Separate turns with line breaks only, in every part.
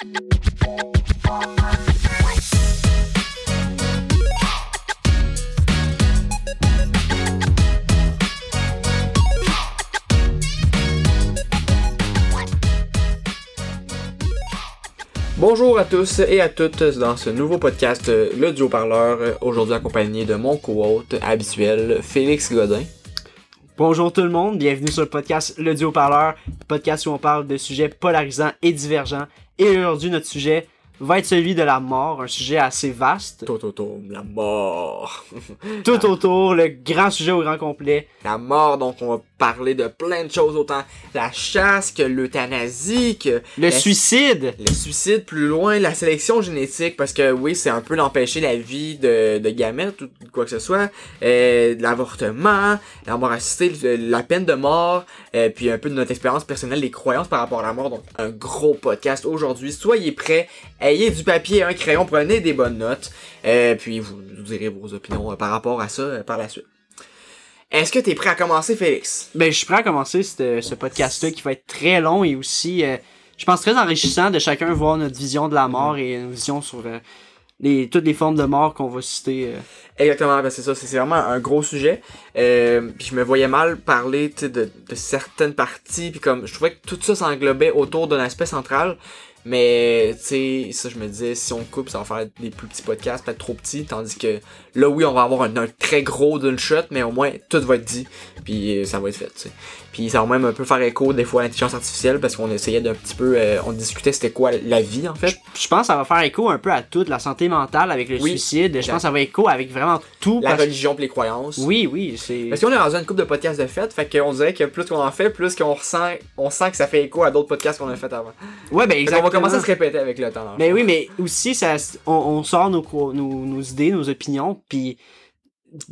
Bonjour à tous et à toutes dans ce nouveau podcast euh, Le Duo Parleur, euh, aujourd'hui accompagné de mon co-hôte habituel, Félix Godin.
Bonjour tout le monde, bienvenue sur le podcast Le Duo Parleur, podcast où on parle de sujets polarisants et divergents. Et aujourd'hui, notre sujet va être celui de la mort, un sujet assez vaste.
Tout autour, la mort.
Tout autour, le grand sujet au grand complet.
La mort, donc on va parler de plein de choses, autant la chasse que l'euthanasie, que
Le suicide,
le suicide, plus loin, la sélection génétique, parce que oui, c'est un peu d'empêcher la vie de, de gamètes ou quoi que ce soit, euh, l'avortement, la mort assistée, la peine de mort, euh, puis un peu de notre expérience personnelle, les croyances par rapport à la mort. Donc, un gros podcast aujourd'hui. Soyez prêts, ayez du papier et un crayon, prenez des bonnes notes, euh, puis vous nous direz vos opinions euh, par rapport à ça euh, par la suite. Est-ce que t'es prêt à commencer, Félix?
ben je suis prêt à commencer ce, ce podcast-là qui va être très long et aussi, je pense, très enrichissant de chacun voir notre vision de la mort et une vision sur les, toutes les formes de mort qu'on va citer. euh.
Exactement, ben c'est ça, c'est vraiment un gros sujet. Euh, puis je me voyais mal parler de certaines parties, puis comme je trouvais que tout ça s'englobait autour d'un aspect central. Mais tu sais, ça je me disais, si on coupe, ça va faire des plus petits podcasts, peut-être trop petits, tandis que là oui, on va avoir un, très gros d'une shot, mais au moins tout va être dit, puis euh, ça va être fait, tu sais. Puis ça va même un peu faire écho des fois à l'intelligence artificielle parce qu'on essayait d'un petit peu, euh, on discutait c'était quoi la vie en fait.
Je pense que ça va faire écho un peu à tout, la santé mentale avec le
Oui,
suicide. Je pense que ça va écho avec vraiment tout.
La
parce-
religion pis les croyances.
Oui, oui, c'est.
Parce qu'on est dans une couple de podcasts de fête, fait qu'on dirait que plus qu'on en fait, plus qu'on ressent, on sent que ça fait écho à d'autres podcasts qu'on a fait avant.
Ouais, ben exactement.
va commencer à se répéter avec le temps.
Mais
fond.
oui, mais aussi, ça, on, on sort nos, co- nos, nos idées, nos opinions, puis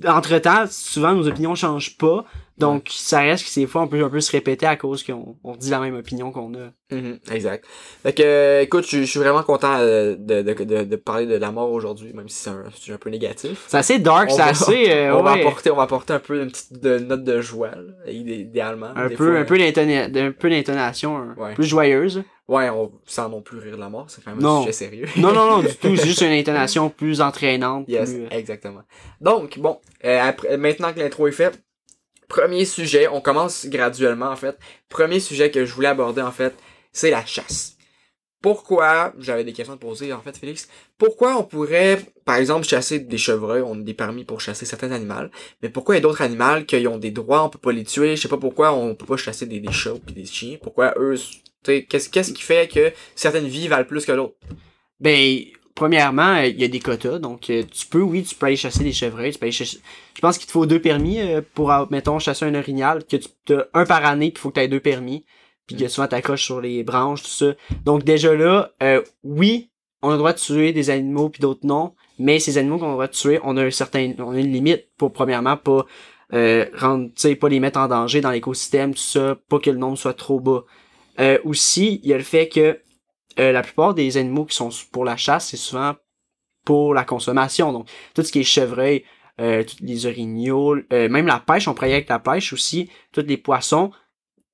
entre-temps, souvent, nos opinions changent pas. Donc, ça reste que des fois, on peut un peu se répéter à cause qu'on on dit la même opinion qu'on a.
Mhm, exact. Fait que, euh, écoute, je suis vraiment content euh, de, de, de, de parler de la mort aujourd'hui, même si c'est un sujet un peu négatif.
C'est assez dark,
On
c'est assez. euh,
on, va apporter, on va apporter un peu une petite de- note de joie, là, idéalement.
un peu,
fois,
un peu d'intona- d'un peu d'intonation un-
Ouais.
plus joyeuse.
Ouais, on, sans non plus rire de la mort, c'est quand même
Non.
un sujet sérieux.
Non, non, non, du tout. C'est juste une intonation plus entraînante.
Yes,
plus, euh,
exactement. Donc, bon, euh, après, maintenant que l'intro est faite, premier sujet, on commence graduellement en fait. Premier sujet que je voulais aborder en fait, c'est la chasse. Pourquoi, j'avais des questions à te poser en fait Félix, pourquoi on pourrait par exemple chasser des chevreuils, on a des permis pour chasser certains animaux, mais pourquoi il y a d'autres animaux qui ont des droits, on peut pas les tuer, je sais pas pourquoi on peut pas chasser des, des chats puis des chiens, pourquoi eux, qu'est-ce qu'est-ce qui fait que certaines vies valent plus que d'autres?
Ben, premièrement, euh, il y a des quotas. Donc, euh, tu peux, oui, tu peux aller chasser des chevreuils. Tu peux aller chasser- Je pense qu'il te faut deux permis euh, pour, mettons, chasser un orignal. Que tu as un par année, puis il faut que tu aies deux permis. Puis que souvent t'accroches sur les branches, tout ça. Donc, déjà là, euh, oui, on a le droit de tuer des animaux, puis d'autres non. Mais ces animaux qu'on a le droit de tuer, on a un certain, on a une limite pour, premièrement, pas euh, rendre, tu sais, pas les mettre en danger dans l'écosystème, tout ça, pas que le nombre soit trop bas. Euh, aussi, il y a le fait que euh, la plupart des animaux qui sont pour la chasse, c'est souvent pour la consommation. Donc, tout ce qui est chevreuil, euh, les orignaux, euh, même la pêche, on aller avec la pêche aussi, tous les poissons,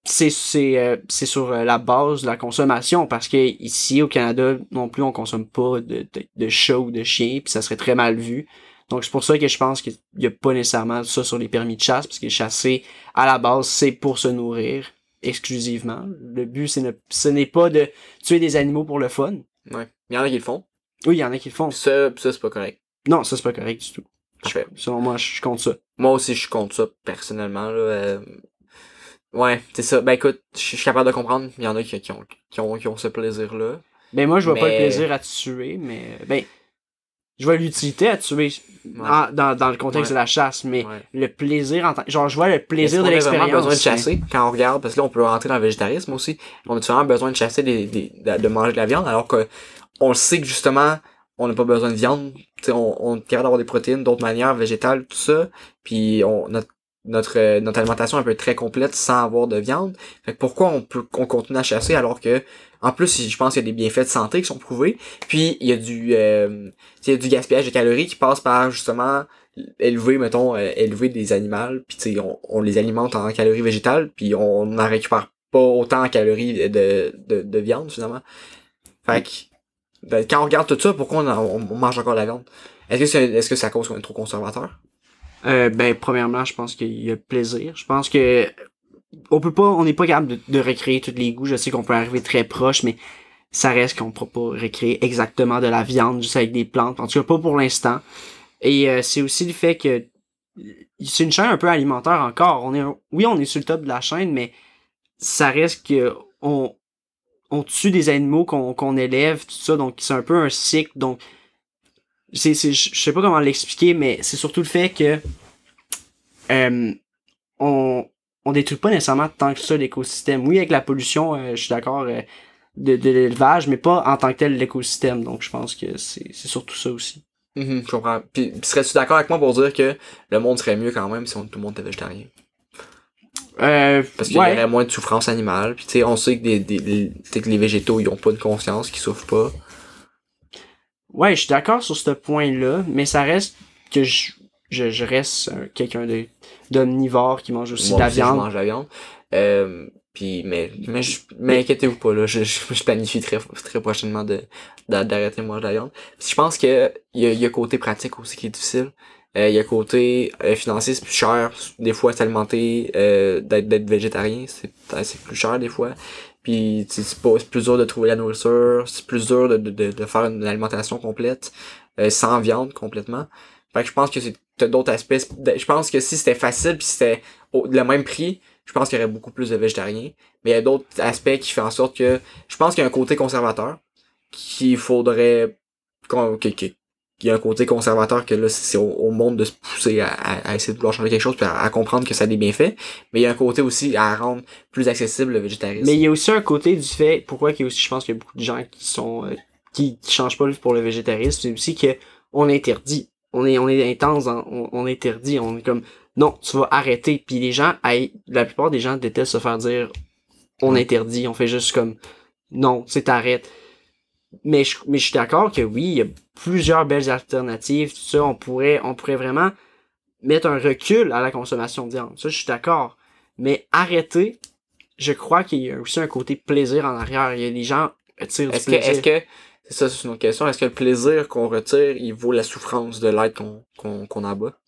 c'est euh, sur euh, la base de la consommation parce que ici au Canada non plus on consomme pas de, de, de ou de chiens puis ça serait très mal vu donc c'est pour ça que je pense qu'il y a pas nécessairement ça sur les permis de chasse parce que chasser à la base c'est pour se nourrir exclusivement le but c'est ne, ce n'est pas de tuer des animaux pour le fun
Ouais. Il y en a qui le font.
oui il y en a qui le font
ça, ça c'est pas correct.
non ça c'est pas correct du tout
Parfait.
selon moi je compte ça
Moi aussi, je suis contre ça, personnellement, là. euh, Ouais, c'est ça. Ben écoute, je suis capable de comprendre. Il y en a qui, qui ont, qui, ont, qui ont ce plaisir-là.
Ben moi je vois pas le plaisir à tuer, mais ben je vois l'utilité à tuer en- dans, dans le contexte
Ouais.
de la chasse, mais
Ouais.
le plaisir en tant genre je vois le plaisir de
qu'on a vraiment
l'expérience.
besoin de chasser quand on regarde, parce que là, on peut rentrer dans le végétarisme aussi. On a vraiment besoin de chasser des, des, de, manger de la viande, alors que on sait que justement, on n'a pas besoin de viande. On, on est capable d'avoir des protéines d'autres manières, végétales, tout ça. Puis on, notre, notre, euh, notre alimentation elle peut être très complète sans avoir de viande. Fait que pourquoi on peut on continue à chasser alors que en plus je pense qu'il y a des bienfaits de santé qui sont prouvés. Puis il y a du euh, il y a du gaspillage de calories qui passe par justement élever mettons euh, élever des animaux puis tu on, on les alimente en calories végétales puis on n'en récupère pas autant en calories de, de, de viande finalement. Fait que, ben, quand on regarde tout ça, pourquoi on, on mange encore de la viande? Est-ce que c'est, est-ce que c'est à cause qu'on est trop conservateur?
Euh, ben, premièrement, je pense qu'il y a plaisir. Je pense que on peut pas, on n'est pas capable de, de recréer tous les goûts. Je sais qu'on peut arriver très proche, mais ça reste qu'on pourra pas recréer exactement de la viande juste avec des plantes. En tout cas, pas pour l'instant. Et euh, c'est aussi le fait que c'est une chaîne un peu alimentaire encore. On est, oui, on est sur le top de la chaîne, mais ça reste que on, on tue des animaux qu'on qu'on élève, tout ça. Donc, c'est un peu un cycle. Donc, c'est, c'est, je sais pas comment l'expliquer, mais c'est surtout le fait que euh, on, on détruit pas nécessairement tant que ça l'écosystème. Oui, avec la pollution, euh, je suis d'accord euh, de, de l'élevage, mais pas en tant que tel l'écosystème. Donc, je pense que c'est, c'est surtout ça aussi.
Mhm, je comprends. Puis, puis serais-tu d'accord avec moi pour dire que le monde serait mieux quand même si on- tout le monde était végétarien?
Euh,
Parce qu'il y aurait moins de souffrance animale. Puis tu sais, on sait que, des, des, les, tu sais que les végétaux, ils ont pas de conscience, qu'ils souffrent pas.
Ouais, je suis d'accord sur ce point-là, mais ça reste que je, je, je reste euh, quelqu'un de d'omnivore qui mange aussi
Moi
de la
aussi, je
viande.
mange de la viande. Euh, puis, mais, mais, je- mais inquiétez-vous pas, là. Je, je, je planifie très, très prochainement de, d'a- d'arrêter de manger de la viande. Puis je pense que il y a, y a côté pratique aussi qui est difficile. Euh, Il y a côté euh, financier, c'est plus cher. Des fois, s'alimenter, euh, d'être, d'être végétarien, c'est, c'est plus cher des fois. Puis c'est plus dur de trouver la nourriture, c'est plus dur de, de, de, faire une alimentation complète, euh, sans viande complètement. Fait que je pense que c'est d'autres aspects. Je pense que si c'était facile puis c'était au- le même prix, je pense qu'il y aurait beaucoup plus de végétariens. Mais il y a d'autres aspects qui font en sorte que je pense qu'il y a un côté conservateur qu'il faudrait qu'on- qu'il y a un côté conservateur que là c'est au, au monde de se pousser à, à- à essayer de vouloir changer quelque chose puis à, à comprendre que ça a des bienfaits. Mais il y a un côté aussi à rendre plus accessible le végétarisme.
Mais il y a aussi un côté du fait, pourquoi qu'il y a aussi, je pense qu'il y a beaucoup de gens qui sont, euh, qui, qui changent pas pour le végétarisme, c'est aussi que on interdit. On est, on est intense, on, on interdit, on est comme, non, tu vas arrêter. Puis les gens, la plupart des gens détestent se faire dire, on
Ouais.
interdit, on fait juste comme, non, c'est t'arrêtes. Mais je, mais je suis d'accord que oui, il y a plusieurs belles alternatives, tout ça, on pourrait, on pourrait vraiment mettre un recul à la consommation de viande. Ça, je suis d'accord. Mais arrêter, je crois qu'il y a aussi un côté plaisir en arrière. Il y a des gens qui tirent du
Est-ce que,
plaisir.
est-ce que, c'est ça, c'est une autre question, est-ce que le plaisir qu'on retire, il vaut la souffrance de l'être qu'on, qu'on, qu'on abat?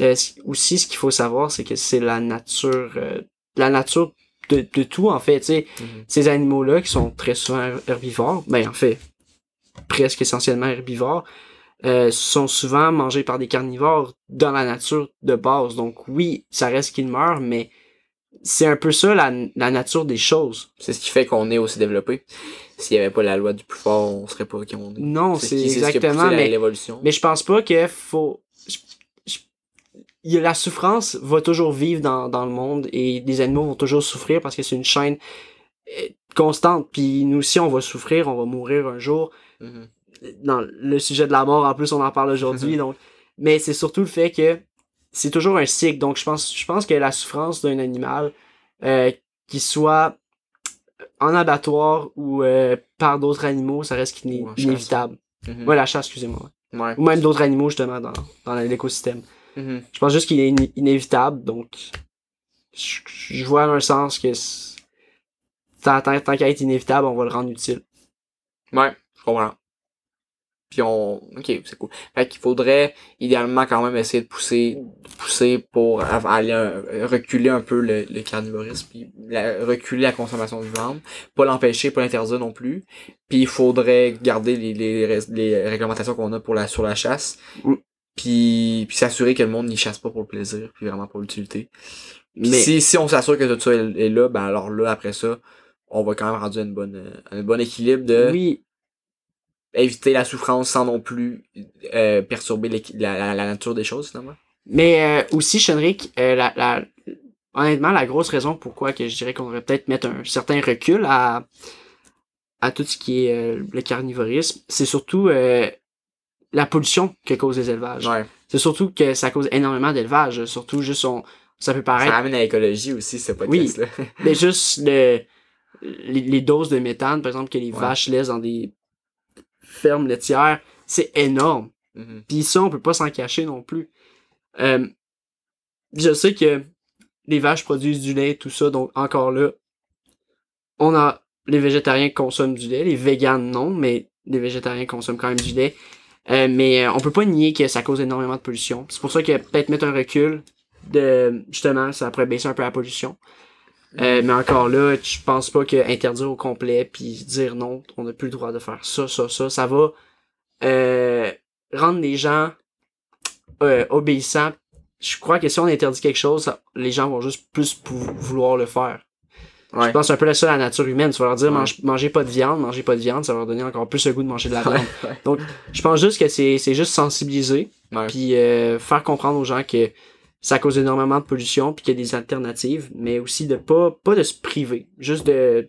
Euh, aussi, ce qu'il faut savoir, c'est que c'est la nature, euh, la nature de, de tout, en fait. Sais, ces animaux-là qui sont très souvent her- herbivores, ben, en fait, presque essentiellement herbivores, euh, sont souvent mangés par des carnivores dans la nature de base. Donc oui, ça reste qu'ils meurent, mais c'est un peu ça la, la nature des choses.
C'est ce qui fait qu'on est aussi développé. S'il y avait pas la loi du plus fort, on serait pas qui on est.
Non,
ce
c'est
ce
exactement,
la-
mais
l'évolution.
Mais je pense pas que faut. La souffrance va toujours vivre dans, dans le monde et les animaux vont toujours souffrir parce que c'est une chaîne euh, constante. Puis nous aussi, on va souffrir, on va mourir un jour.
Mhm.
Dans le sujet de la mort, en plus, on en parle aujourd'hui. donc, mais c'est surtout le fait que c'est toujours un cycle. Donc je pense, je pense que la souffrance d'un animal, euh, qui soit en abattoir ou euh, par d'autres animaux, ça reste iné- inévitable.
Mhm.
Ouais, la chasse, excusez-moi.
Ouais.
Ou même d'autres animaux, justement, dans, dans l'écosystème.
Mhm.
Je pense juste qu'il est iné- inévitable, donc je, je vois un sens que tant, tant, tant qu'à être inévitable, on va le rendre utile.
Ouais, je comprends. Puis on, ok, c'est cool. Fait qu'il faudrait idéalement quand même essayer de pousser, pousser pour aller un- reculer un peu le, le carnivorisme, puis la- reculer la consommation de viande, pas l'empêcher, pas l'interdire non plus. Puis il faudrait garder les, les, les réglementations qu'on a pour la sur la chasse,
Mm.
Puis, puis s'assurer que le monde n'y chasse pas pour le plaisir, puis vraiment pour l'utilité.
Mais
si, si on s'assure que tout ça est, est là, ben alors là, après ça, on va quand même rendre une bonne, euh, un bon équilibre de
oui,
éviter la souffrance sans non plus euh, perturber la, la, la nature des choses finalement.
mais euh, aussi, Shenrik, euh, la, la, honnêtement, la grosse raison pourquoi que je dirais qu'on devrait peut-être mettre un certain recul à, à tout ce qui est euh, le carnivorisme, c'est surtout euh, la pollution que cause les élevages.
Ouais.
C'est surtout que ça cause énormément d'élevage, surtout juste on, ça peut
Ça
paraître
ramène à l'écologie aussi ce podcast là.
Mais juste le, les, les doses de méthane, par exemple, que les
Ouais.
vaches laissent dans des fermes laitières, c'est énorme.
Mhm.
Puis ça, on peut pas s'en cacher non plus. Euh, je sais que les vaches produisent du lait, tout ça, donc encore là, on a les végétariens consomment du lait, les véganes non, mais les végétariens consomment quand même du lait. Euh, mais euh, on peut pas nier que ça cause énormément de pollution. C'est pour ça que peut-être mettre un recul de justement, ça pourrait baisser un peu la pollution. Euh, mais encore là, je pense pas que interdire au complet puis dire non, on n'a plus le droit de faire ça, ça, ça, ça va euh, rendre les gens euh, obéissants. Je crois que si on interdit quelque chose, les gens vont juste plus vouloir le faire.
Ouais.
Je pense un peu la seule à la nature humaine. Tu vas leur dire
Ouais.
mange- mangez pas de viande, mangez pas de viande, ça va leur donner encore plus le goût de manger de la viande.
Ouais.
Donc, je pense juste que c'est c'est juste sensibiliser, puis euh, faire comprendre aux gens que ça cause énormément de pollution, puis qu'il y a des alternatives, mais aussi de pas pas de se priver, juste de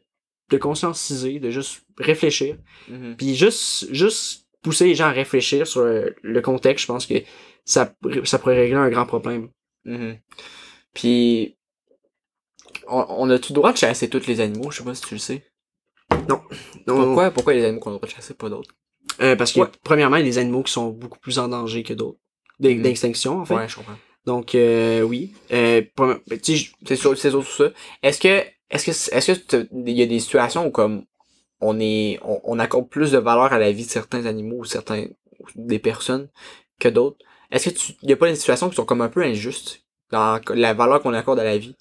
de conscientiser, de juste réfléchir,
Mhm.
puis juste juste pousser les gens à réfléchir sur le contexte. Je pense que ça ça pourrait régler un grand problème.
Mhm. Puis, on, on a tout le droit de chasser tous les animaux, je sais pas si tu le sais.
Donc,
Pourquoi, pourquoi les animaux qu'on a le droit de chasser, pas d'autres?
euh, parce que
Ouais.
premièrement, il y a des animaux qui sont beaucoup plus en danger que d'autres,
Mhm.
d'extinction en fait.
Ouais, je comprends.
Donc euh, oui, euh, je-
C'est sûr, c'est sûr tout ça. Est-ce que, est-ce que, est-ce que il y a des situations où comme, on est, on, on accorde plus de valeur à la vie de certains animaux ou certains, des personnes que d'autres? Est-ce que tu, y a pas des situations qui sont comme un peu injustes dans la valeur qu'on accorde à la vie?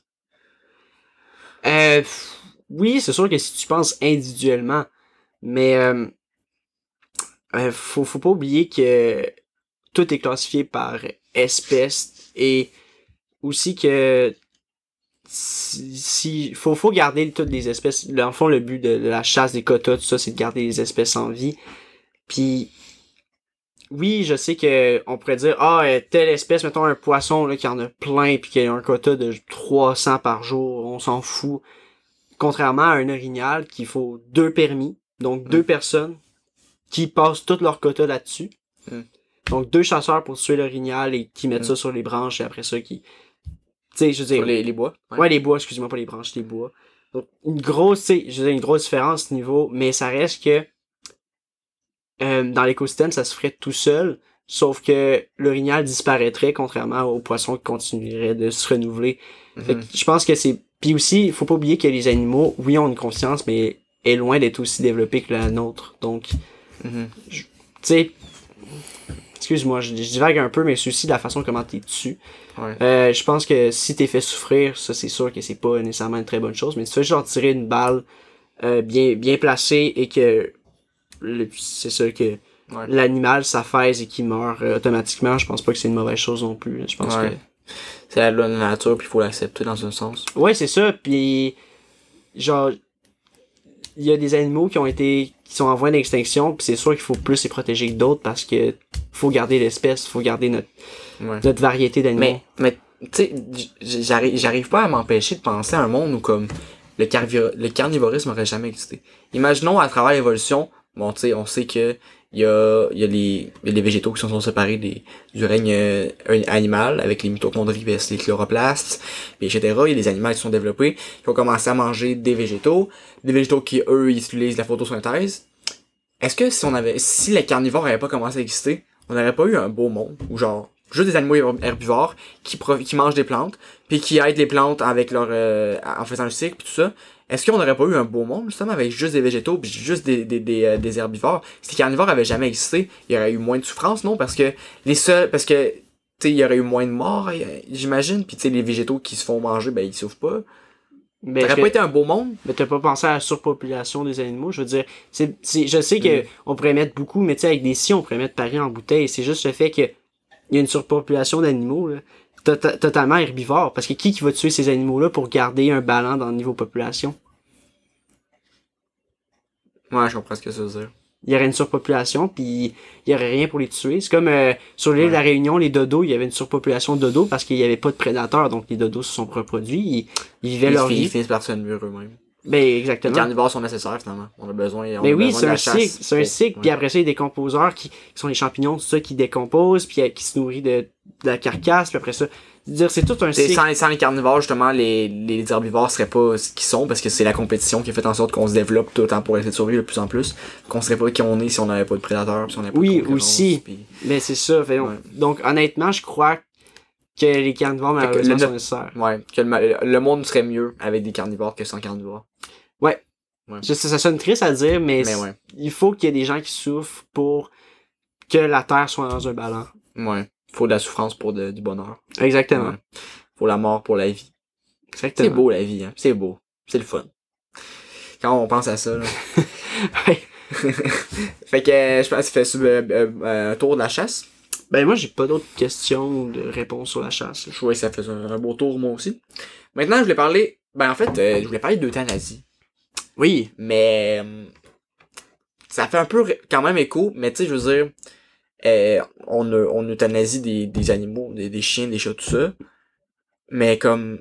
Euh, oui, c'est sûr que si tu penses individuellement, mais euh, euh, faut, faut pas oublier que tout est classifié par espèce et aussi que si, si- faut, faut garder toutes les espèces. Le fond, le but de, de la chasse des quotas, tout ça, c'est de garder les espèces en vie. Puis oui, je sais que on pourrait dire ah euh, telle espèce, mettons un poisson là qui en a plein puis qui a un quota de 300 par jour, on s'en fout. Contrairement à un orignal qu'il faut deux permis, donc deux personnes qui passent tout leur quota là-dessus.
Mm.
Donc deux chasseurs pour tuer l'orignal et qui mettent
Mm.
ça sur les branches et après ça qui tu sais, je veux dire,
les, les bois?
Ouais, les bois, excuse-moi, pas les branches, les bois. Donc, une grosse, tu sais, je veux dire, une grosse différence à ce niveau, mais ça reste que euh, dans l'écosystème, ça se ferait tout seul, sauf que l'orignal disparaîtrait, contrairement aux poissons qui continueraient de se renouveler. Fait que
Mhm.
je pense que c'est... Puis aussi, il faut pas oublier que les animaux, oui, ont une conscience, mais est loin d'être aussi développée que la nôtre. Donc, tu
Mhm.
sais... Excuse-moi, je, je divague un peu, mais c'est aussi de la façon comment t'es dessus.
Ouais.
Euh, je pense que si t'es fait souffrir, ça c'est sûr que c'est pas nécessairement une très bonne chose, mais si tu fais genre tirer une balle euh, bien bien placée et que c'est ça que
Ouais.
l'animal s'affaise et qu'il meurt euh, automatiquement, je pense pas que c'est une mauvaise chose non plus. Je pense
Ouais. C'est la loi de la nature, puis il faut l'accepter dans un sens.
que ouais c'est ça. Puis genre il y a des animaux qui ont été qui sont en voie d'extinction, puis c'est sûr qu'il faut plus les protéger que d'autres parce que faut garder l'espèce, faut garder notre
Ouais.
notre variété d'animaux.
Mais, mais tu sais, j'arrive, j'arrive pas à m'empêcher de penser à un monde où comme le, carvi- le carnivorisme aurait jamais existé. Imaginons à travers l'évolution, bon tu sais, on sait que il y a, y a les, les végétaux qui sont, sont séparés des, du règne euh, animal avec les mitochondries versus les chloroplastes, puis etc. Il y a des animaux qui sont développés, qui ont commencé à manger des végétaux, des végétaux qui eux utilisent la photosynthèse. Est-ce que si on avait, si les carnivores n'avaient pas commencé à exister, on n'aurait pas eu un beau monde où genre juste des animaux herb- herbivores qui qui mangent des plantes puis qui aident les plantes avec leur euh, en faisant le cycle puis tout ça? Est-ce qu'on n'aurait pas eu un beau monde justement avec juste des végétaux puis juste des des, des, euh, des herbivores? Si les carnivores avaient jamais existé. Il y aurait eu moins de souffrance non? Parce que les seuls parce que tu sais il y aurait eu moins de morts euh, j'imagine. Puis tu sais les végétaux qui se font manger ben ils souffrent pas.
Mais
ça aurait
que-
pas été un beau monde?
Mais t'as pas pensé à la surpopulation des animaux, je veux dire, c'est, je sais que
Mm.
on pourrait mettre beaucoup, mais tu sais, avec des si, on pourrait mettre Paris en bouteille, c'est juste le fait que il y a une surpopulation d'animaux, tota- totalement herbivores, parce que qui qui va tuer ces animaux-là pour garder un ballon dans le niveau population?
Ouais je comprends ce que ça veut dire.
Il y aurait une surpopulation, puis il y aurait rien pour les tuer. C'est comme euh, sur l'île de la Réunion, les dodos, il y avait une surpopulation de dodos parce qu'il y avait pas de prédateurs, donc les dodos se sont reproduits, ils, ils vivaient
ils,
leur
fi- ils
vie.
finissent par se nuire eux-mêmes.
Ben
les
exactement.
carnivores sont nécessaires finalement. On a besoin on
Mais
a
oui,
besoin
c'est un cycle, c'est un cycle, puis après ça, il y a des composeurs qui, qui sont les champignons, tout ça, qui décomposent, puis euh, qui se nourrit de, de la carcasse, puis après ça, dire c'est tout un cycle.
sans, sans les carnivores, justement, les, les herbivores seraient pas ce qu'ils sont parce que c'est la compétition qui a fait en sorte qu'on se développe tout le temps pour essayer de survivre de plus en plus. Qu'on serait pas qui on est si on n'avait pas de prédateurs, si on n'avait pas
Oui,
de
aussi.
puis-
Mais c'est ça, fait, donc,
Ouais.
donc, honnêtement, je crois que les carnivores, malheureusement,
le-
sont nécessaires.
Ouais, que le, monde serait mieux avec des carnivores que sans carnivores.
Ouais.
Ouais.
Je sais, ça sonne triste à dire, mais,
Mais ouais.
il faut qu'il y ait des gens qui souffrent pour que la Terre soit dans un ballon.
Ouais. Faut de la souffrance pour de- du bonheur.
Exactement.
Ouais. Faut la mort pour la vie.
Exactement.
C'est beau la vie, hein. C'est beau. C'est le fun. Quand on pense à ça, là.
Ouais.
fait que je pense que ça fait euh, euh, euh, un tour de la chasse.
Ben moi j'ai pas d'autres questions ou de réponses sur la chasse.
Je trouvais que ça faisait un, beau tour moi aussi. Maintenant, je voulais parler. Ben en fait, euh, je voulais parler d'euthanasie.
Oui.
Mais euh, ça fait un peu quand même écho, mais tu sais, je veux dire, euh, on, euthanasie des, animaux, des, chiens, des chats, tout ça. Mais comme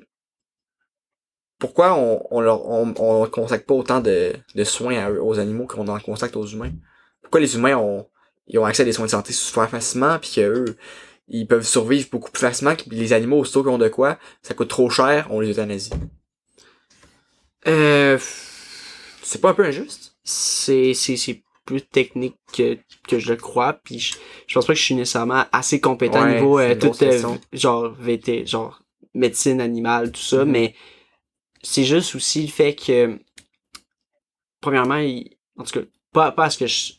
pourquoi on, on leur on, on consacre pas autant de, soins aux animaux qu'on en consacre aux humains? Pourquoi les humains ont, ils ont accès à des soins de santé super facilement puis que eux ils peuvent survivre beaucoup plus facilement que les animaux aussitôt qu'ils ont de quoi, ça coûte trop cher, on les euthanasie?
Euh,
C'est pas un peu injuste?
c'est plus technique que, que je le crois puis je, je pense pas que je suis nécessairement assez compétent
Ouais,
au niveau euh, tout euh, genre VT genre médecine animale tout ça
Mhm.
mais c'est juste aussi le fait que premièrement il- en tout cas pas pas à ce que je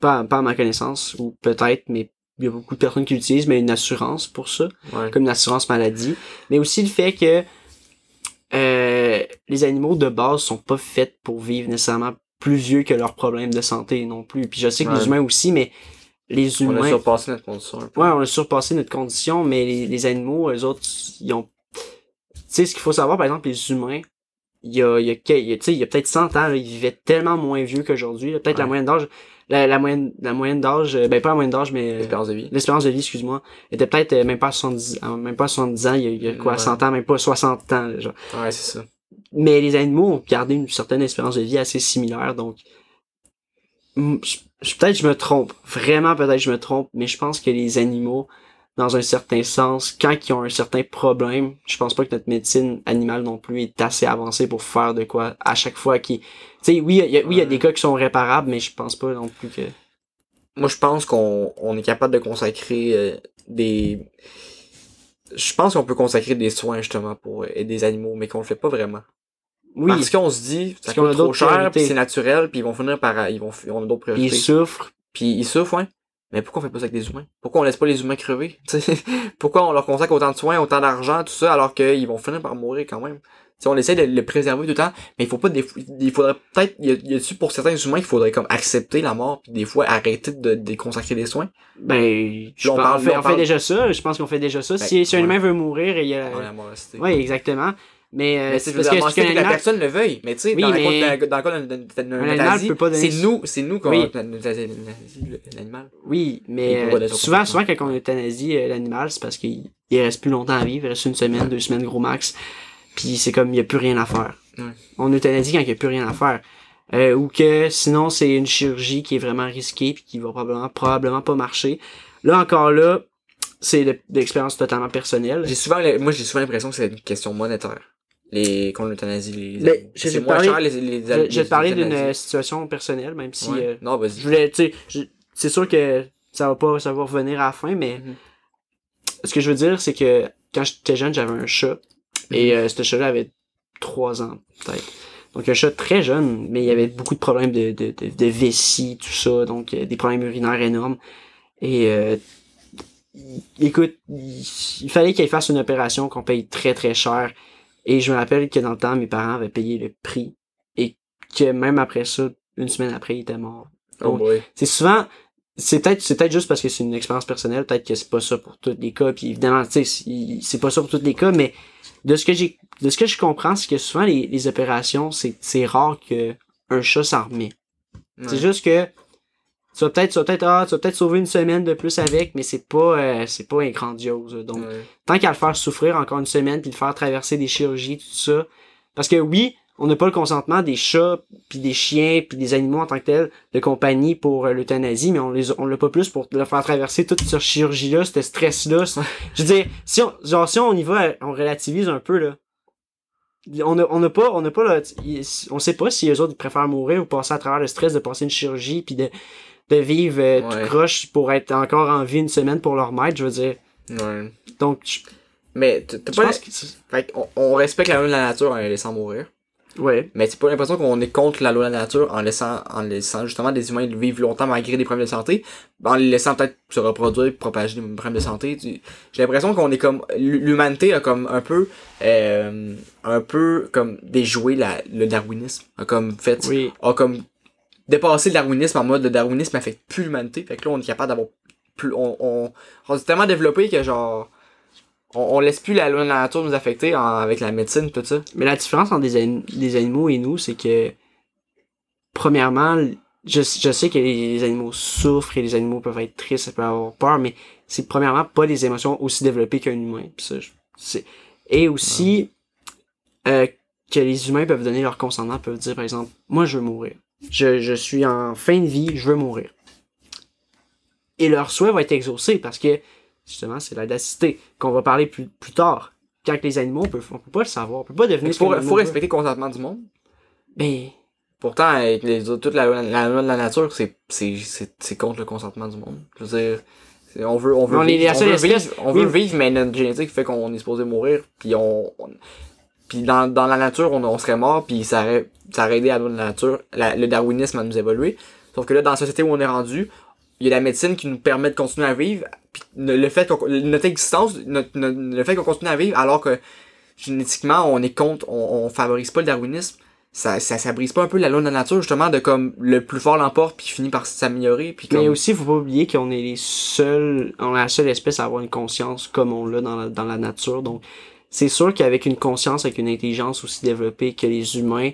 pas pas à ma connaissance ou peut-être mais il y a beaucoup de personnes qui l'utilisent mais une assurance pour ça
Ouais.
comme une assurance maladie, mais aussi le fait que euh, les animaux de base sont pas faits pour vivre nécessairement plus vieux que leurs problèmes de santé non plus. Puis je sais que
Ouais.
les humains aussi, mais les
On a
humains,
surpassé notre condition un peu.
ouais, on a surpassé notre condition, mais les, les animaux, eux autres, ils ont, tu sais, ce qu'il faut savoir, par exemple, les humains, il y a, il y a, il y a, tu sais, il y a peut-être 100 ans, là, ils vivaient tellement moins vieux qu'aujourd'hui. Peut-être la moyenne d'âge, la, la moyenne, la moyenne d'âge, euh, ben pas la moyenne d'âge, mais euh,
L'espérance de vie.
l'espérance de vie, excuse-moi, était peut-être euh, même pas à 70, euh, même pas à 70 ans, il y a, il y a quoi,
Ouais.
100 ans, même pas 60 ans, genre.
Ouais, c'est ça.
Mais les animaux ont gardé une certaine espérance de vie assez similaire, donc peut-être je me trompe, vraiment peut-être je me trompe, mais je pense que les animaux, dans un certain sens, quand ils ont un certain problème, je pense pas que notre médecine animale non plus est assez avancée pour faire de quoi à chaque fois qu'ils... Tu sais, oui, il y a, oui, il y a des cas qui sont réparables, mais je pense pas non plus que...
Moi, je pense qu'on on est capable de consacrer euh, des. Je pense qu'on peut consacrer des soins justement pour euh, aider des animaux, mais qu'on le fait pas vraiment.
Oui,
Parce qu'on se dit, ça
a
coûte trop cher, puis c'est naturel, puis ils vont finir par. Ils vont, on a d'autres
ils
priorités.
souffrent,
Puis ils souffrent, ouais. Mais pourquoi on fait pas ça avec des humains? Pourquoi on laisse pas les humains crever? Tu sais, pourquoi on leur consacre autant de soins, autant d'argent, tout ça, alors qu'ils vont finir par mourir quand même? Tu sais, on essaie de le préserver tout le temps, mais il faut pas des il faudrait peut-être, il y a, y a-tu pour certains humains qu'il faudrait comme accepter la mort, puis des fois arrêter de, de consacrer des soins?
ben, je
on
pense-
parle-
on, fait,
on
déjà ça, je pense qu'on fait déjà ça.
Ben,
si, si un
ouais.
humain veut mourir, il y a...
Ouais, la.
Oui, exactement. Mais, euh,
Mais
c'est parce que, parce
que la personne le veuille. Mais tu sais,
Oui,
dans,
mais-
dans le cas d'un-
animal
c'est nous, c'est nous qu'on
Oui.
l'animal.
Oui, mais euh, souvent, souvent quand on euthanasie euh, l'animal, c'est parce qu'il il reste plus longtemps à vivre, il reste une semaine, deux semaines gros max. Puis c'est comme il y a plus rien à faire.
Ouais.
On euthanasie quand il y a plus rien à faire. Ou que sinon c'est une chirurgie qui est vraiment risquée puis qui va probablement probablement pas marcher. Là encore là, c'est l'expérience totalement personnelle.
J'ai souvent, moi, j'ai souvent l'impression que c'est une question monétaire. Les, qu'on euthanasie les
parler-
cher les, les,
Je, parler d'une situation personnelle, même si
Ouais.
euh,
Non, vas-y.
je voulais, tu sais, c'est sûr que ça va pas, ça va revenir à la fin, mais
Mhm.
ce que je veux dire, c'est que quand j'étais jeune, j'avais un chat. Et
Mhm.
euh, ce chat-là avait trois ans, peut-être. Donc un chat très jeune, mais il y avait beaucoup de problèmes de, de, de, de vessie, tout ça, donc euh, des problèmes urinaires énormes. Et euh, écoute, il, il fallait qu'il fasse une opération qu'on paye très très cher. Et je me rappelle que dans le temps, mes parents avaient payé le prix. Et que même après ça, une semaine après, il était mort.
Oh.
C'est souvent, c'est peut-être, c'est peut-être juste parce que c'est une expérience personnelle, peut-être que c'est pas ça pour tous les cas, puis évidemment, tu sais, c'est- pas ça pour tous les cas, mais de ce que j'ai, de ce que je comprends, c'est que souvent les, les opérations, c'est, c'est rare que un chat s'en remet. C'est juste que tu vas peut-être, peut-être, ah, tu vas peut-être sauver une semaine de plus avec, mais c'est pas, euh, c'est pas un grandiose. Donc,
Ouais.
tant qu'à le faire souffrir encore une semaine puis le faire traverser des chirurgies tout ça parce que oui on n'a pas le consentement des chats puis des chiens puis des animaux en tant que tels de compagnie pour euh, l'euthanasie mais on les on l'a pas plus pour le faire traverser toute cette chirurgie là ce stress là je veux dire si on genre si on y va on relativise un peu là on n'a pas on n'a pas là, on sait pas si les autres ils préfèrent mourir ou passer à travers le stress de passer une chirurgie puis de de vivre euh, tout
Ouais.
croche pour être encore en vie une semaine pour leur maître je veux dire
Ouais.
donc je,
Mais t'as pas.
pense que
Fait qu'on on respecte la loi de la nature en les laissant mourir.
Ouais.
Mais c'est pas l'impression qu'on est contre la loi de la nature en laissant, en laissant justement des humains vivre longtemps malgré des problèmes de santé, en les laissant peut-être se reproduire, propager des problèmes de santé. tu- J'ai l'impression qu'on est comme, l'humanité a comme un peu, euh, un peu comme déjoué la, le darwinisme, a comme fait,
Oui.
a comme dépassé le darwinisme en mode le darwinisme affecte plus l'humanité. Fait que là, on est capable d'avoir plus, on, on, on s'est tellement développé que genre, on, on laisse plus la loi de la nature nous affecter en- avec la médecine, tout ça.
Mais la différence entre des, ani- des animaux et nous, c'est que, premièrement, je, je sais que les animaux souffrent et les animaux peuvent être tristes, peuvent avoir peur, mais c'est premièrement pas des émotions aussi développées qu'un humain. Ça, je- Et aussi, euh, que les humains peuvent donner leur consentement, peuvent dire, par exemple, moi, je veux mourir. Je, je suis en fin de vie, je veux mourir. Et leur souhait va être exaucé parce que, justement, c'est la dacité qu'on va parler plus, plus tard. Quand les animaux, on peut, on peut pas le savoir, on peut pas devenir
Il faut, respecter le consentement du monde.
Ben,
Pourtant, avec les toute la, loi- la la nature, c'est, c'est, c'est, c'est contre le consentement du monde. Je veux dire, on veut, on veut
On
vivre, on veut
espèce-
vivre, on veut
oui.
vivre, mais notre génétique fait qu'on est supposé mourir, puis on, on- puis dans, dans la nature, on, on serait mort, puis ça aurait, ça aurait aidé à la nature, la- le darwinisme à nous évoluer. Sauf que là, dans la société où on est rendu, il y a la médecine qui nous permet de continuer à vivre, puis le le fait qu'on, notre existence, notre, notre- le fait qu'on continue à vivre, alors que génétiquement, on est contre, on, on favorise pas le darwinisme, ça, ça, ça brise pas un peu la loi de la nature, justement, de comme le plus fort l'emporte, puis finit par s'améliorer, puis comme...
mais aussi, faut pas oublier qu'on est les seuls, on est la seule espèce à avoir une conscience comme on l'a dans la, dans la nature. Donc, c'est sûr qu'avec une conscience, avec une intelligence aussi développée que les humains,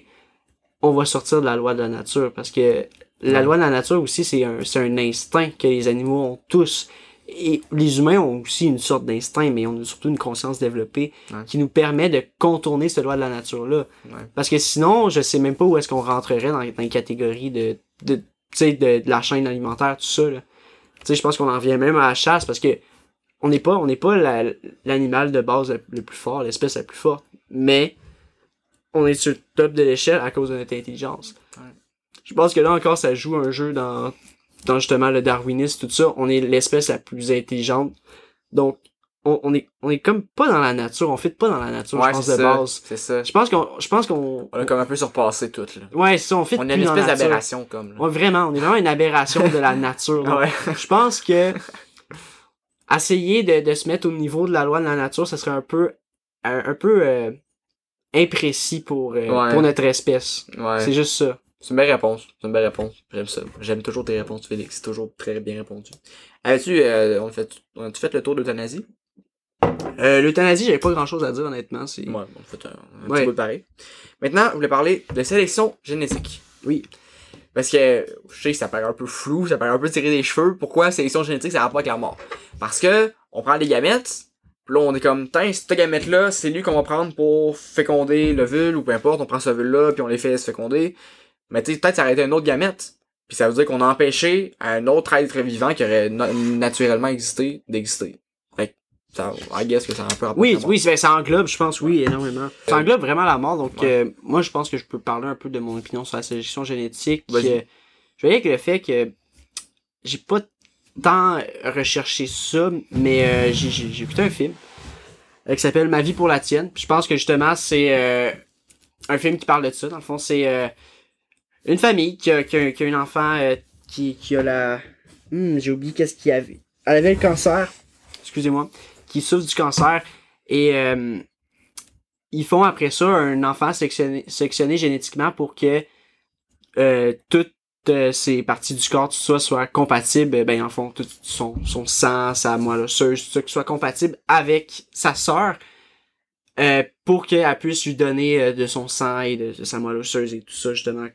on va sortir de la loi de la nature. Parce que la loi de la nature aussi, c'est un, c'est un instinct que les animaux ont tous. Et les humains ont aussi une sorte d'instinct, mais on a surtout une conscience développée
Ouais.
qui nous permet de contourner cette loi de la nature-là.
Ouais.
Parce que sinon, je sais même pas où est-ce qu'on rentrerait dans, dans les catégories de, de, tu sais, de, de la chaîne alimentaire, tout ça, là. Tu sais, je pense qu'on en revient même à la chasse parce que on n'est pas, on n'est pas la- l'animal de base le, le plus fort, l'espèce la plus forte. Mais, on est sur le top de l'échelle à cause de notre intelligence.
Ouais.
Je pense que là encore, ça joue un jeu dans, dans justement le darwinisme, tout ça. On est l'espèce la plus intelligente. Donc, on, on est, on est comme pas dans la nature, on fait pas dans la nature,
Ouais,
je pense, de
ça,
base.
C'est ça.
Je pense qu'on, je pense qu'on,
On a comme un peu surpassé tout, là.
ouais, ça, on plus
une espèce d'aberration, comme, là.
Ouais, vraiment, on est vraiment une aberration de la nature.
Ouais.
Je pense que essayer de, de se mettre au niveau de la loi de la nature, ça serait un peu un, un peu euh, imprécis pour, euh,
Ouais.
pour notre espèce.
Ouais.
C'est juste ça.
C'est une belle réponse. C'est une belle réponse. J'aime ça. J'aime toujours tes réponses, Félix. C'est toujours très bien répondu. Avais-tu, euh, on a fait, on fait le tour d'euthanasie?
Euh, L'euthanasie, j'avais pas grand chose à dire honnêtement. C'est...
Ouais, on fait un, un
Ouais.
petit de pareil. Maintenant, je voulais parler de sélection génétique.
Oui.
Parce que, je sais ça paraît un peu flou, ça paraît un peu tiré des cheveux. Pourquoi sélection génétique, ça a rapport avec la mort? Parce que, on prend des gamètes, puis là, on est comme, tiens, cette gamète-là, c'est lui qu'on va prendre pour féconder l'ovule, ou peu importe, on prend ce ovule-là, puis on les fait se féconder. Mais tu sais, peut-être ça aurait été un autre gamète. Puis ça veut dire qu'on a empêché un autre être vivant qui aurait na- naturellement existé d'exister. Ça, I guess que ça a un peu rapport
Oui, oui, ça, ça englobe, je pense, oui, énormément. Ça englobe vraiment la mort, donc
Ouais.
euh, moi je pense que je peux parler un peu de mon opinion sur la sélection génétique. Euh, je dire que le fait que j'ai pas tant recherché ça, mais euh, j'ai- écouté un film euh, qui s'appelle Ma vie pour la tienne. Puis je pense que justement c'est euh, un film qui parle de ça. Dans le fond, c'est euh, une famille qui a, qui a, qui a un enfant euh, qui, qui a la... Hmm, j'ai oublié qu'est-ce qu'il y avait. Elle avait le cancer. Excusez-moi. Qui souffre du cancer. Et euh, ils font après ça un enfant sélectionné, sélectionné génétiquement pour que euh, toutes euh, ces parties du corps, tout ça, soient compatibles, ben en fond, tout son, sang, sa moelle osseuse, tout ça, qui soit compatible avec sa sœur, pour qu'elle puisse lui donner de son sang et de, sa moelle osseuse et tout ça, justement.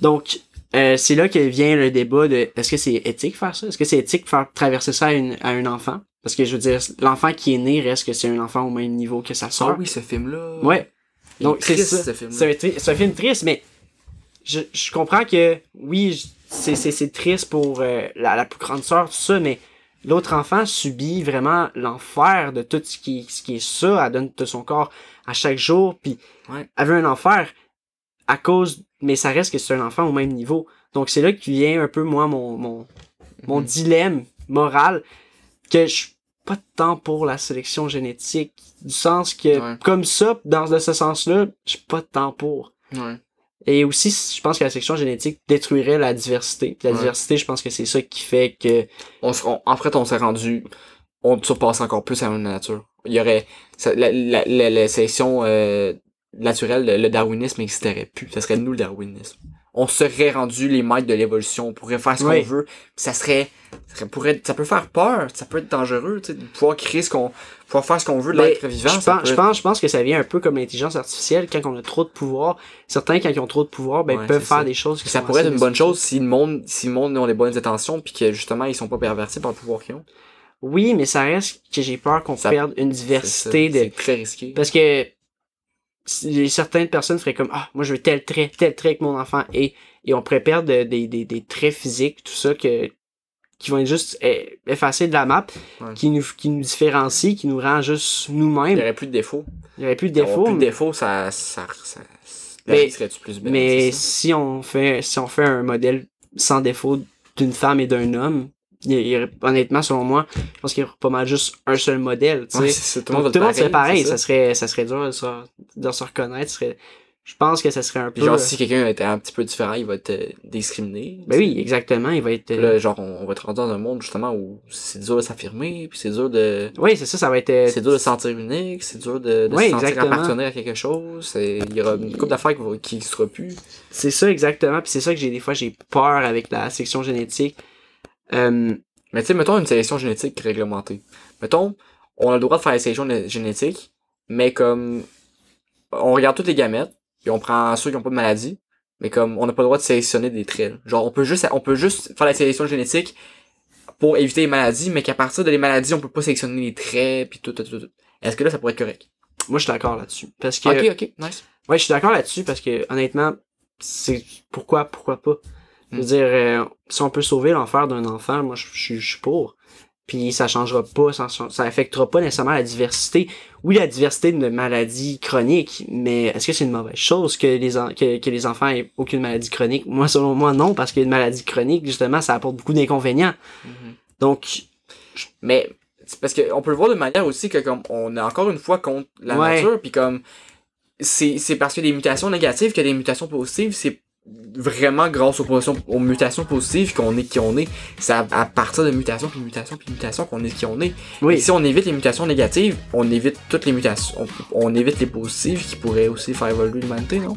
Donc, c'est là que vient le débat de est-ce que c'est éthique faire ça? Est-ce que c'est éthique faire traverser ça à un enfant? Parce que je veux dire, l'enfant qui est né reste que c'est un enfant au même niveau que sa sœur.
Ah oui, ce film-là.
Ouais.
Il
Donc c'est ça.
ce.
C'est un, film triste, mais je, je comprends que oui, c'est, triste pour euh, la, la plus grande sœur, tout ça, mais l'autre enfant subit vraiment l'enfer de tout ce qui, ce qui est ça. Elle donne de son corps à chaque jour, puis
Ouais.
elle veut un enfer à cause, mais ça reste que c'est un enfant au même niveau. Donc c'est là que vient un peu moi mon mon, mon
Mhm.
dilemme moral que je pas tant pour la sélection génétique du sens que
Ouais.
comme ça dans de ce sens-là suis pas tant pour
Ouais.
Et aussi, je pense que la sélection génétique détruirait la diversité. Puis la
Ouais.
diversité, je pense que c'est ça qui fait que
On on- en fait, on s'est rendu, on surpasse encore plus à la nature. Il y aurait, ça- la, la, la, la sélection euh, naturelle, le, le darwinisme n'existerait plus. Ça serait nous le darwinisme. On serait rendu les maîtres de l'évolution. On pourrait faire ce
Oui.
qu'on veut. Ça serait, ça serait- pourrait, ça peut faire peur. Ça peut être dangereux, tu sais, de pouvoir créer ce qu'on, pouvoir faire ce qu'on veut de
Ben,
l'être vivant.
je, pense, je, pense, je pense que ça vient un peu comme l'intelligence artificielle, quand on a trop de pouvoir. Certains, quand ils ont trop de pouvoir, ben,
Ouais,
peuvent faire
ça.
des choses qui
ça
sont
pourrait être une bonne chose si le monde, si le monde ont les bonnes intentions puis que justement ils sont pas pervertis par le pouvoir qu'ils ont.
Oui, mais ça reste que j'ai peur qu'on perde une diversité de,
C'est très risqué.
Parce que certaines personnes feraient comme Ah, moi je veux tel trait, tel trait que mon enfant et et on pourrait perdre de- des, des, des traits physiques, tout ça que qui vont être juste eh, effacés de la map,
Ouais.
qui nous qui nous différencient, qui nous rend juste
Il y
nous-mêmes.
aurait plus de défauts.
Il n'y aurait plus de
y
défauts.
plus de défauts, ça, ça, ça,
Mais-
plus belle,
Mais si on fait si on fait un modèle sans défaut d'une femme et d'un homme, il il honnêtement selon moi, je pense qu'il y aurait pas mal juste un seul modèle. tu sais.
Ouais, ça, tout le monde
tout le monde serait pareil,
c'est
ça serait, ça serait dur de se, de se reconnaître. Serait, je pense que ça serait un peu.
Genre,
euh,
si quelqu'un était un petit peu différent, il va être euh, discriminé.
Ben oui, exactement, il va être. Euh,
Là, genre, on, va être rendu dans un monde, justement, où c'est dur de s'affirmer, puis c'est dur de...
Oui, c'est ça, ça va être. euh,
C'est dur de se sentir unique, c'est dur de, de
Ouais,
se sentir
exactement.
appartenir à quelque chose. Il y aura une couple d'affaires qui, qui sera plus.
C'est ça, exactement. Puis c'est ça que j'ai des fois, j'ai peur avec la section génétique. Euh,
Mais tu sais, mettons une sélection génétique réglementée. Mettons, on a le droit de faire la sélection né- génétique, mais comme on regarde toutes les gamètes, puis on prend ceux qui ont pas de maladie, mais comme on n'a pas le droit de sélectionner des traits. Genre on peut juste on peut juste faire la sélection génétique pour éviter les maladies, mais qu'à partir de les maladies, on peut pas sélectionner les traits puis tout, tout, tout, tout. Est-ce que là ça pourrait être correct?
moi, je suis d'accord là-dessus. Parce que.
Ok, ok, nice.
Ouais, je suis d'accord là-dessus parce que, honnêtement, c'est. Pourquoi, pourquoi pas? Je veux dire, euh, si on peut sauver l'enfer d'un enfant, moi, je je- je suis pour. Puis ça changera pas, ça, ça affectera pas nécessairement la diversité. Oui, la diversité de maladies chroniques, mais est-ce que c'est une mauvaise chose que les, que, que les enfants aient aucune maladie chronique? Moi, selon moi, non, parce qu'une maladie chronique, justement, ça apporte beaucoup d'inconvénients.
Mhm.
Donc,
Mais parce que on peut le voir de manière aussi que comme on est encore une fois contre la
Ouais.
nature puis comme c'est c'est parce que des mutations négatives que des mutations positives c'est vraiment grâce aux, mutations positives qu'on est qui on est c'est à, à partir de mutations puis mutations puis mutations qu'on est qui on est Et
oui,
si on évite les mutations négatives on évite toutes les mutations on, on évite les positives qui pourraient aussi faire évoluer l'humanité non?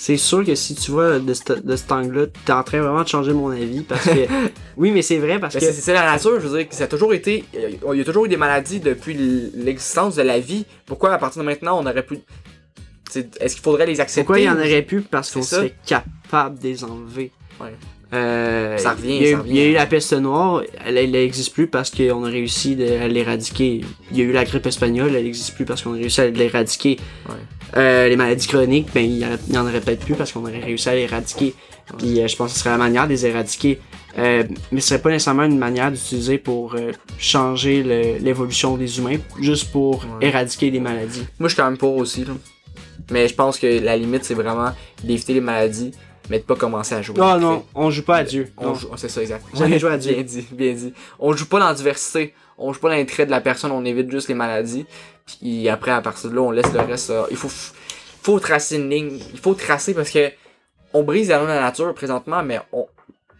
C'est sûr que si tu vois de, ce- de cet angle-là, t'es en train vraiment de changer mon avis parce que. oui, mais c'est vrai parce
Mais
que.
c'est c'est la nature, je veux dire, que ça a toujours été. Il y a toujours eu des maladies depuis l'existence de la vie. Pourquoi à partir de maintenant on aurait pu. Est-ce qu'il faudrait les accepter?
Pourquoi il y en aurait plus? Parce qu'on serait capable de les enlever.
Ouais.
Euh,
Ça revient,
il y a, eu-
ça revient.
il y a eu la peste noire, elle n'existe plus parce qu'on a réussi de- à l'éradiquer. Il y a eu la grippe espagnole, elle n'existe plus parce qu'on a réussi à l'éradiquer.
Ouais.
Euh, les maladies chroniques, ben il y, en- aurait peut-être plus parce qu'on aurait réussi à l'éradiquer. Puis euh, je pense que ce serait la manière de les éradiquer. Mais ce serait pas nécessairement une manière d'utiliser pour changer l'évolution des humains, juste pour
Ouais.
éradiquer des maladies.
Moi, je suis quand même pour aussi, là. Mais je pense que la limite, c'est vraiment d'éviter les maladies, mais de pas commencer à jouer.
Oh non, on joue pas à Dieu.
On
Non.
joue, c'est ça, exact.
Jamais jouer à Dieu.
Bien dit, bien dit. On joue pas dans la diversité. On joue pas dans les traits de la personne, on évite juste les maladies. Puis après, à partir de là, on laisse le reste. euh, il faut, faut tracer une ligne. Il faut tracer parce que on brise la loi de la nature présentement, mais on,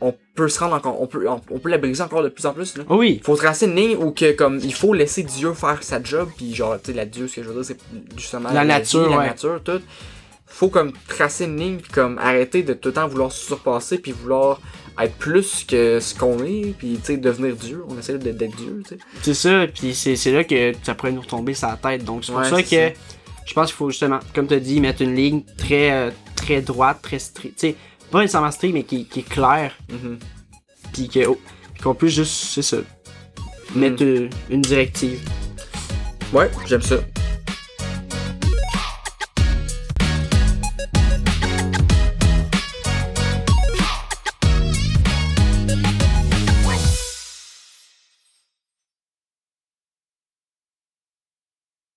on peut se rendre encore, on peut, on, on peut la briser encore de plus en plus, là.
Oui,
faut tracer une ligne où que comme il faut laisser Dieu faire sa job puis genre tu sais la Dieu ce que je veux dire c'est justement
La nature,
vie, la
ouais.
nature tout faut comme tracer une ligne puis comme arrêter de tout le temps vouloir se surpasser puis vouloir être plus que ce qu'on est puis tu sais devenir Dieu on essaie d'être Dieu tu sais
C'est ça, puis c'est là que ça pourrait nous retomber sur la tête. Donc c'est pour
Ouais,
ça que je pense qu'il faut justement, comme tu as dit, mettre une ligne très euh, très droite, très stricte. Pas nécessairement stricte, mais qui, qui est claire,
Mhm.
puis que- oh, puis qu'on puisse juste, c'est ça, mettre euh, une directive.
ouais j'aime ça